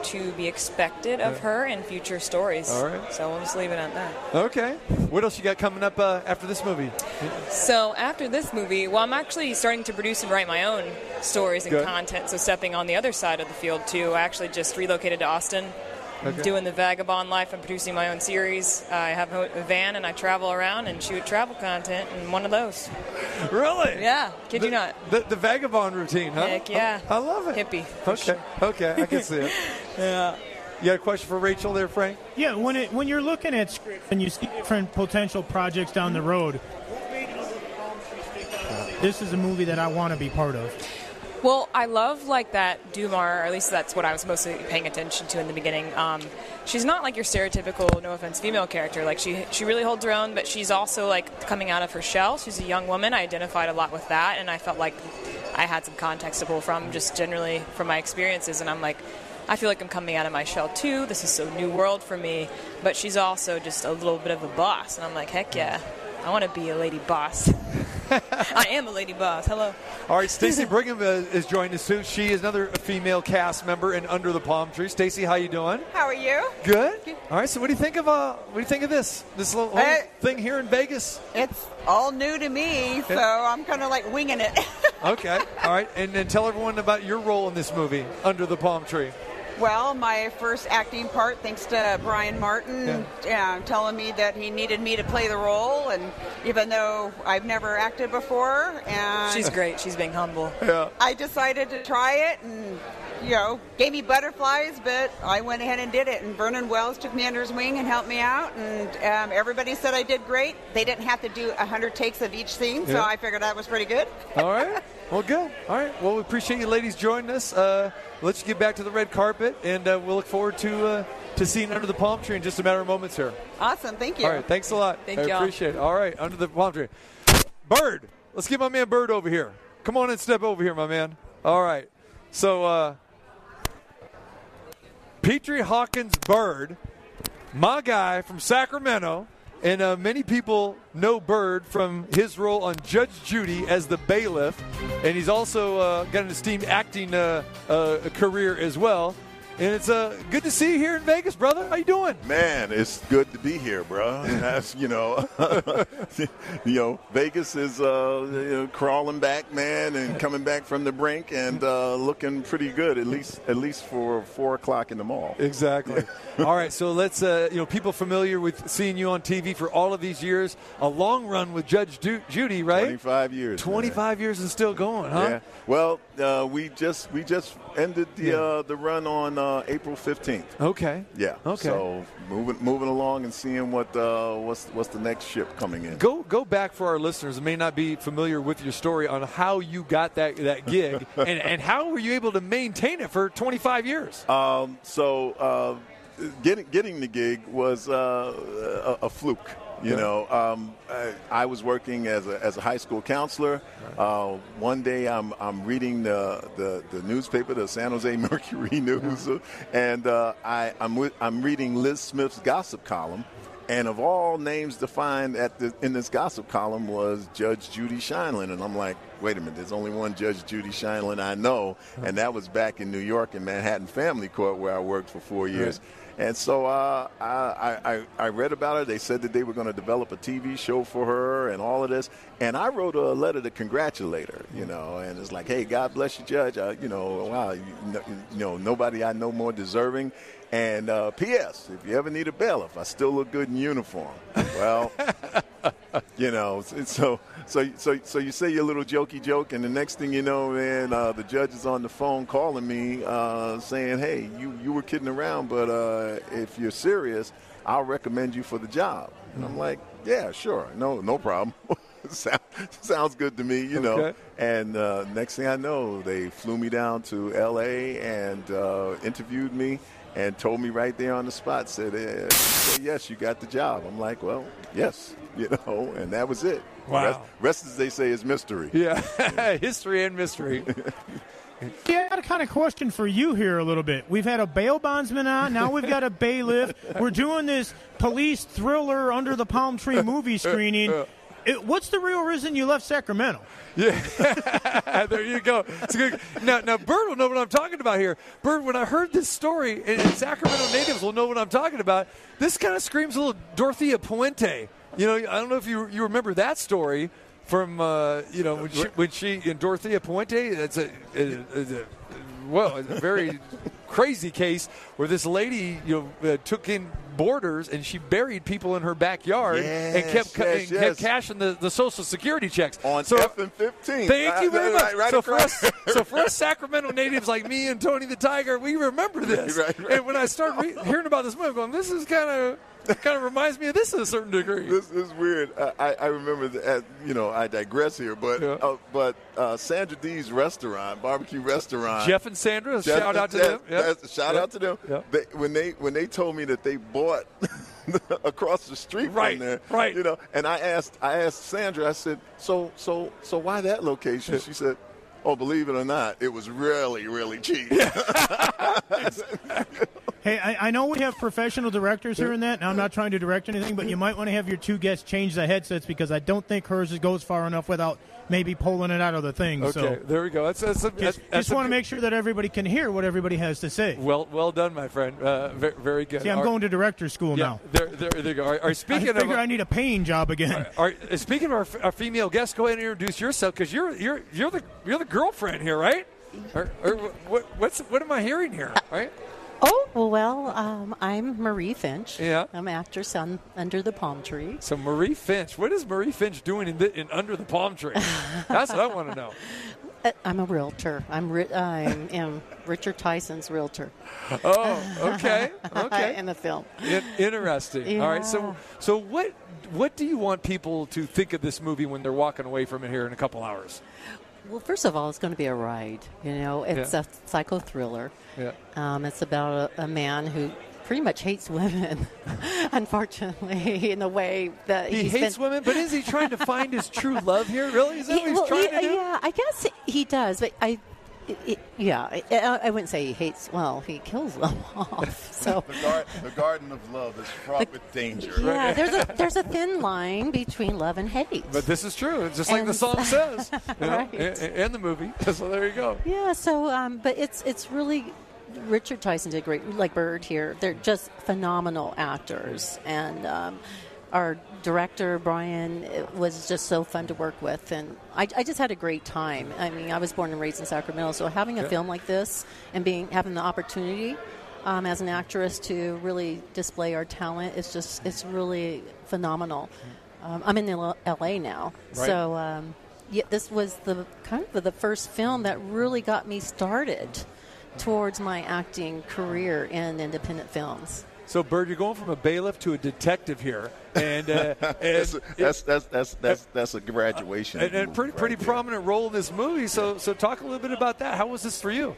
to be expected of her in future stories. All right. So we'll just leave it at that. Okay. What else you got coming up uh, after this movie? So after this movie, well, I'm actually starting to produce and write my own stories and Good. content. So stepping on the other side of the field too. I actually just relocated to Austin. Okay. Doing the vagabond life and producing my own series. I have a a van and I travel around and shoot travel content, and one of those. Really? Yeah, kid you not. The, the vagabond routine, huh? Heck yeah. I, I love it. Hippie. Okay. Okay, I can see it. <laughs> yeah. You got a question for Rachel there, Frank? Yeah, when it when you're looking at scripts and you see different potential projects down the road, this is a movie that I want to be part of. Well, I love like that Dumar, or at least that's what I was mostly paying attention to in the beginning. Um, she's not like your stereotypical, no offense, female character. Like she, she really holds her own, but she's also like coming out of her shell. She's a young woman. I identified a lot with that, and I felt like I had some context to pull from, just generally from my experiences. And I'm like, I feel like I'm coming out of my shell too. This is so new world for me. But she's also just a little bit of a boss, and I'm like, heck yeah, I want to be a lady boss. <laughs> I am a lady boss. Hello. All right, Stacy <laughs> Brigham uh, is joining us too. She is another female cast member in Under the Palm Tree. Stacy, how you doing? How are you? Good. All right. So, what do you think of uh, what do you think of this this little whole Hey. thing here in Vegas? It's all new to me, so I'm kind of like winging it. <laughs> Okay. All right, and then tell everyone about your role in this movie, Under the Palm Tree. Well, my first acting part, thanks to Brian Martin, yeah, uh, telling me that he needed me to play the role, and even though I've never acted before, and She's great. She's being humble. Yeah. I decided to try it, and you know, gave me butterflies, but I went ahead and did it. And Vernon Wells took me under his wing and helped me out, and um, everybody said I did great. They didn't have to do a hundred takes of each scene, so Yeah. I figured that was pretty good. All right. Well, good. All right. Well, we appreciate you ladies joining us. Uh, let's get back to the red carpet, and uh, we'll look forward to uh, to seeing Under the Palm Tree in just a matter of moments here. Awesome, thank you. All right. Thanks a lot. Thank I y'all. appreciate it. All right. Under the Palm Tree. Byrd. Let's get my man Byrd over here. Come on and step over here, my man. All right. So, uh, Petri Hawkins Byrd, my guy from Sacramento. And uh, many people know Byrd from his role on Judge Judy as the bailiff. And he's also uh, got an esteemed acting uh, uh, career as well. And it's uh, good to see you here in Vegas, brother. How you doing? Man, it's good to be here, bro. <laughs> That's you know, <laughs> you know, Vegas is uh, you know, crawling back, man, and coming back from the brink and uh, looking pretty good at least at least for four o'clock in the mall. Exactly. <laughs> all right, so let's uh, you know people familiar with seeing you on TV for all of these years, a long run with Judge Du- Judy, right? Twenty-five years. man. Twenty-five years and still going, huh? Yeah. Well, uh, we just we just ended the Yeah. uh, the run on uh, April fifteenth. Okay. Yeah. Okay. So moving moving along and seeing what uh, what's what's the next ship coming in. Go go back for our listeners who may not be familiar with your story on how you got that that gig <laughs> and, and how were you able to maintain it for 25 years? Um, so uh, getting getting the gig was uh, a, a fluke. You know, um, I, I was working as a, as a high school counselor. Uh, one day, I'm I'm reading the, the, the newspaper, the San Jose <laughs> Mercury News, and uh, I I'm with, I'm reading Liz Smith's gossip column. And of all names defined at the, in this gossip column was Judge Judy Sheindlin, and I'm like, wait a minute, there's only one Judge Judy Sheindlin I know, and that was back in New York in Manhattan Family Court where I worked for four years. And so uh, I, I, I read about her. They said that they were going to develop a TV show for her and all of this. And I wrote a letter to congratulate her, you know, and it's like, hey, God bless you, Judge. Uh, you know, wow, you know, you know, nobody I know more deserving. And uh, P.S. If you ever need a bailiff, I still look good in uniform. Well, <laughs> you know, so so so so you say your little jokey joke, and the next thing you know, man, uh, the judge is on the phone calling me, uh, saying, "Hey, you you were kidding around, but uh, if you're serious, I'll recommend you for the job." And I'm like, "Yeah, sure, no no problem." <laughs> Sounds good to me, you know. Okay. And uh, next thing I know, they flew me down to L.A. and uh, interviewed me and told me right there on the spot, said, eh, said, "Yes, you got the job." I'm like, "Well, yes," <laughs> you know, and that was it. Wow. Rest, rest as they say, is mystery. Yeah, <laughs> history and mystery. <laughs> Yeah, I got a kind of question for you here a little bit. We've had a bail bondsman on, now we've got a bailiff. We're doing this police thriller under the palm tree movie screening. It, what's the real reason you left Sacramento? Yeah, <laughs> there you go. Now, now, Byrd will know what I'm talking about here. Byrd, when I heard this story, and, and Sacramento natives will know what I'm talking about. This kind of screams a little Dorothea Puente. You know, I don't know if you you remember that story from uh, you know when she, when she in Dorothea Puente. It's a, it's a well, it's a very crazy case where this lady you know uh, took in boarders and she buried people in her backyard and kept yes, and yes. kept cashing the, the social security checks On so, F and 15. Thank you very Right, much. right so for us, so for us Sacramento natives like me and Tony the Tiger, we remember <laughs> this. Right, right. And when I start re- hearing about this movie, I'm going, this is kind of kind of reminds me of this to a certain degree. This is weird. I, I- remember that. You know, I digress here, but uh, but uh, Sandra D's restaurant, barbecue restaurant. Jeff and Sandra, Jeff- shout out to Jeff- them. Yep. Shout out to them. Yep. They, when they when they told me that they bought <laughs> across the street Right, from there, right. You know, and I asked I asked Sandra. I said, so so so why that location? She said. Oh, believe it or not, it was really, really cheap. <laughs> Hey, I, I know we have professional directors here and that, and I'm not trying to direct anything, but you might want to have your two guests change the headsets because I don't think hers goes far enough without maybe pulling it out of the thing. Okay, so there we go. That's, that's, that's, just, that's just want to make sure that everybody can hear what everybody has to say. Well, well done, my friend. Uh, very, very good. See, I'm Are- going to director school yeah, now. There, there, there you go. Are, are speaking I of, figure I need a paying job again. Are, uh, speaking of our, our female guest, go ahead and introduce yourself because you're you're you're the you're the girlfriend here, right? Or, or what what's what am I hearing here? Right? Oh, well, um, I'm Marie Finch. Yeah. I'm actress on Under the Palm Tree. So Marie Finch, what is Marie Finch doing in, the, in under the palm tree? <laughs> That's what I want to know. Uh, I'm a realtor. I'm, ri- I'm, am Richard Tyson's realtor. Oh, okay, <laughs> okay. in the film. In, interesting. All right. So so what what do you want people to think of this movie when they're walking away from it here in a couple hours? Well, first of all, it's going to be a ride. You know, it's Yeah. a psycho thriller. Yeah. Um, it's about a, a man who pretty much hates women, <laughs> unfortunately, <laughs> in the way that He hates been- women, but is he trying to find his true love here? Really? Is that <laughs> He- what he's well, trying yeah, to do? yeah, I guess he does, but I it, it, yeah, I, I wouldn't say he hates. Well, he kills them <laughs> off. So the, gar- the garden of love is fraught with danger. yeah, there's a there's a thin line between love and hate. But this is true. It's just like the song <laughs> says, you know, Right. and, and the movie. <laughs> So there you go. Yeah, so um, but it's it's really Richard Tyson did great. Like Byrd here, they're just phenomenal actors, and um, our director Brian was just so fun to work with, and I, I just had a great time. I mean, I was born and raised in Sacramento, so having a Yeah. film like this and being having the opportunity. Um, as an actress, to really display our talent, it's just it's really phenomenal. Um, I'm in L- L.A. now, Right. so um, yeah, this was the kind of the first film that really got me started towards my acting career in independent films. So, Byrd, you're going from a bailiff to a detective here, and, uh, <laughs> and that's, that's, that's, that's, that's, that's a graduation. and, and move pretty right pretty there. prominent role in this movie. So, so talk a little bit about that. How was this for you?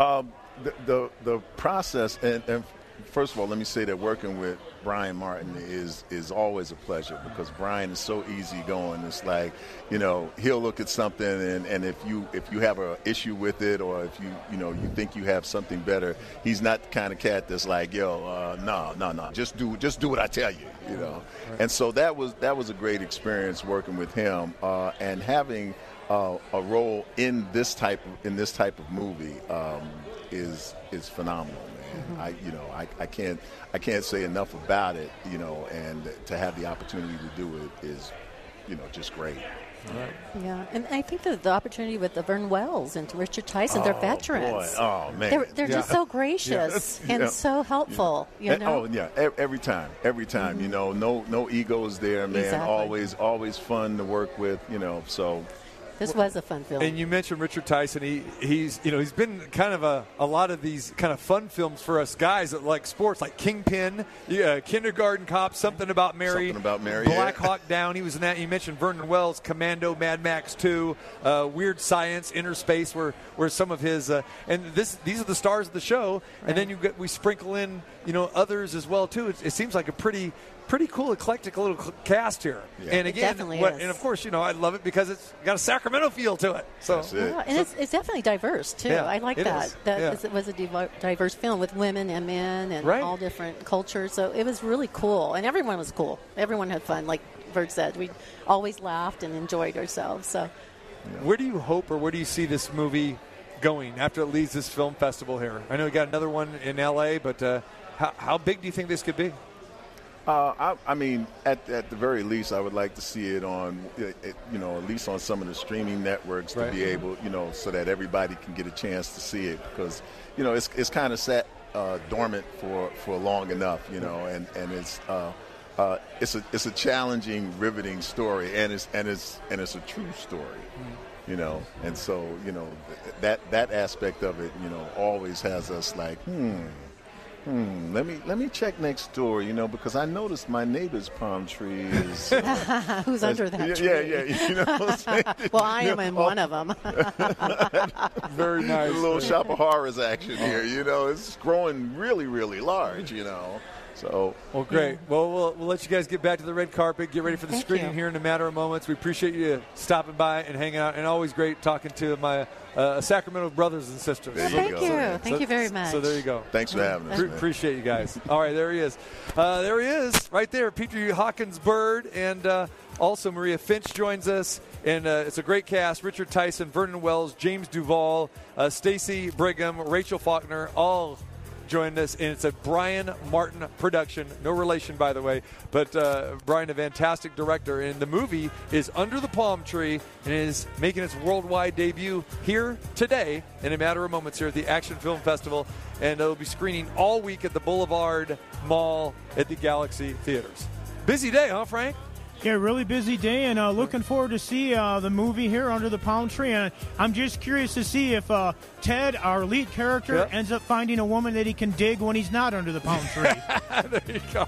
Um, the, the the process, and, and first of all, let me say that working with Brian Martin is is always a pleasure because Brian is so easygoing. It's like, you know, he'll look at something, and, and if you if you have an issue with it, or if you you know you think you have something better, he's not the kind of cat that's like, yo, uh, no, no, no, just do just do what I tell you, you know. And so that was that was a great experience working with him, uh, and having uh, a role in this type of, in this type of movie um, is is phenomenal, man. <laughs> I you know I, I can't I can't say enough about it, you know, and to have the opportunity to do it is, you know, just great. Yeah, and I think that the opportunity with the Vern Wells and Richard Tyson, they're Oh, veterans. boy. Oh, man. they're they're just so <laughs> gracious Yeah. <laughs> and Yeah. so helpful. You And- oh, know, Oh yeah, e- every time, every time. You mm-hmm. know, no no egos there, man. Exactly. Always always fun to work with. You know, so this was a fun film. And you mentioned Richard Tyson. He he's you know he's been kind of a, a lot of these kind of fun films for us guys that like sports, like Kingpin, yeah, Kindergarten Cop, Something About Mary, Something About Mary, Black yeah. Hawk Down. He was in that. You mentioned Vernon Wells, Commando, Mad Max Two, uh, Weird Science, Inner Space, where where some of his uh, and this these are the stars of the show. And then you get we sprinkle in you know others as well too. It, it seems like a pretty. Pretty cool, eclectic little cast here, Yeah. and again, definitely what, is. and of course, you know, I love it because it's got a Sacramento feel to it. So Yeah, and it's, it's definitely diverse too. Yeah, I like it that. is. That Yeah. is- it was a diverse film with women and men and Right. all different cultures. So it was really cool, and everyone was cool. Everyone had fun. Like Byrd said, we always laughed and enjoyed ourselves. So Where do you hope or where do you see this movie going after it leaves this film festival here? I know we got another one in LA, but uh, how, how big do you think this could be? Uh, I, I mean, at, at the very least, I would like to see it on, you know, at least on some of the streaming networks to Right. be able, you know, so that everybody can get a chance to see it because, you know, it's, it's kind of sat uh, dormant for, for long enough, you know, and and it's uh, uh, it's a it's a challenging, riveting story, and it's and it's and it's a true story. You know, and so you know th- that that aspect of it, you know, always has us like, hmm, Hmm, let me let me check next door, you know, because I noticed my neighbor's palm tree is. uh, <laughs> who's under that <laughs> yeah, tree? Yeah, yeah, you know what I'm <laughs> well, I am know, in one of them. Very nice. A little shop of horrors action here, you know. It's growing really, really large, you know. So Well, great. Well, well, we'll let you guys get back to the red carpet, get ready for the Thank screening you. here in a matter of moments. We appreciate you stopping by and hanging out, and always great talking to my uh, Sacramento brothers and sisters. There you Well, thank go. you. Thank you very much. So there you go. Thanks for having us, Pre- appreciate you guys. <laughs> All right, there he is. Uh, there he is, right there. Peter Hawkins Byrd, and uh, also Maria Finch joins us. And uh, it's a great cast: Richard Tyson, Vernon Wells, James Duval, uh, Stacy Brigham, Rachel Faulkner, all joined us, and it's a Brian Martin production. No relation, by the way, but uh, Brian, a fantastic director, and the movie is Under the Palm Tree and is making its worldwide debut here today in a matter of moments here at the Action Film Festival, and it'll be screening all week at the Boulevard Mall at the Galaxy Theaters. Busy day, huh, Frank? Yeah, really busy day, and uh, looking forward to see uh, the movie here under the palm tree. And I'm just curious to see if uh, Ted, our lead character, Yep. ends up finding a woman that he can dig when he's not under the palm <laughs> tree. there you go.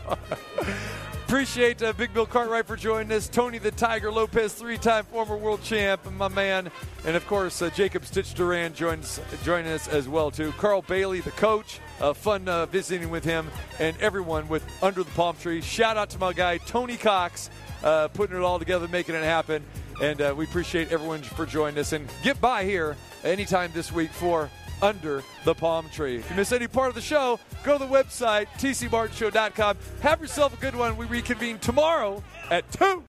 Appreciate uh, Big Bill Cartwright for joining us. Tony the Tiger Lopez, three-time former world champ, and my man, and of course uh, Jacob Stitch Duran joins joining us as well too. Carl Bailey, the coach, uh, fun uh, visiting with him, and everyone with Under the Palm Tree. Shout out to my guy Tony Cox, uh, putting it all together, making it happen. And uh, we appreciate everyone for joining us. And get by here anytime this week for Under the Palm Tree. If you miss any part of the show, go to the website, tcmartinshow.com. Have yourself a good one. We reconvene tomorrow at 2.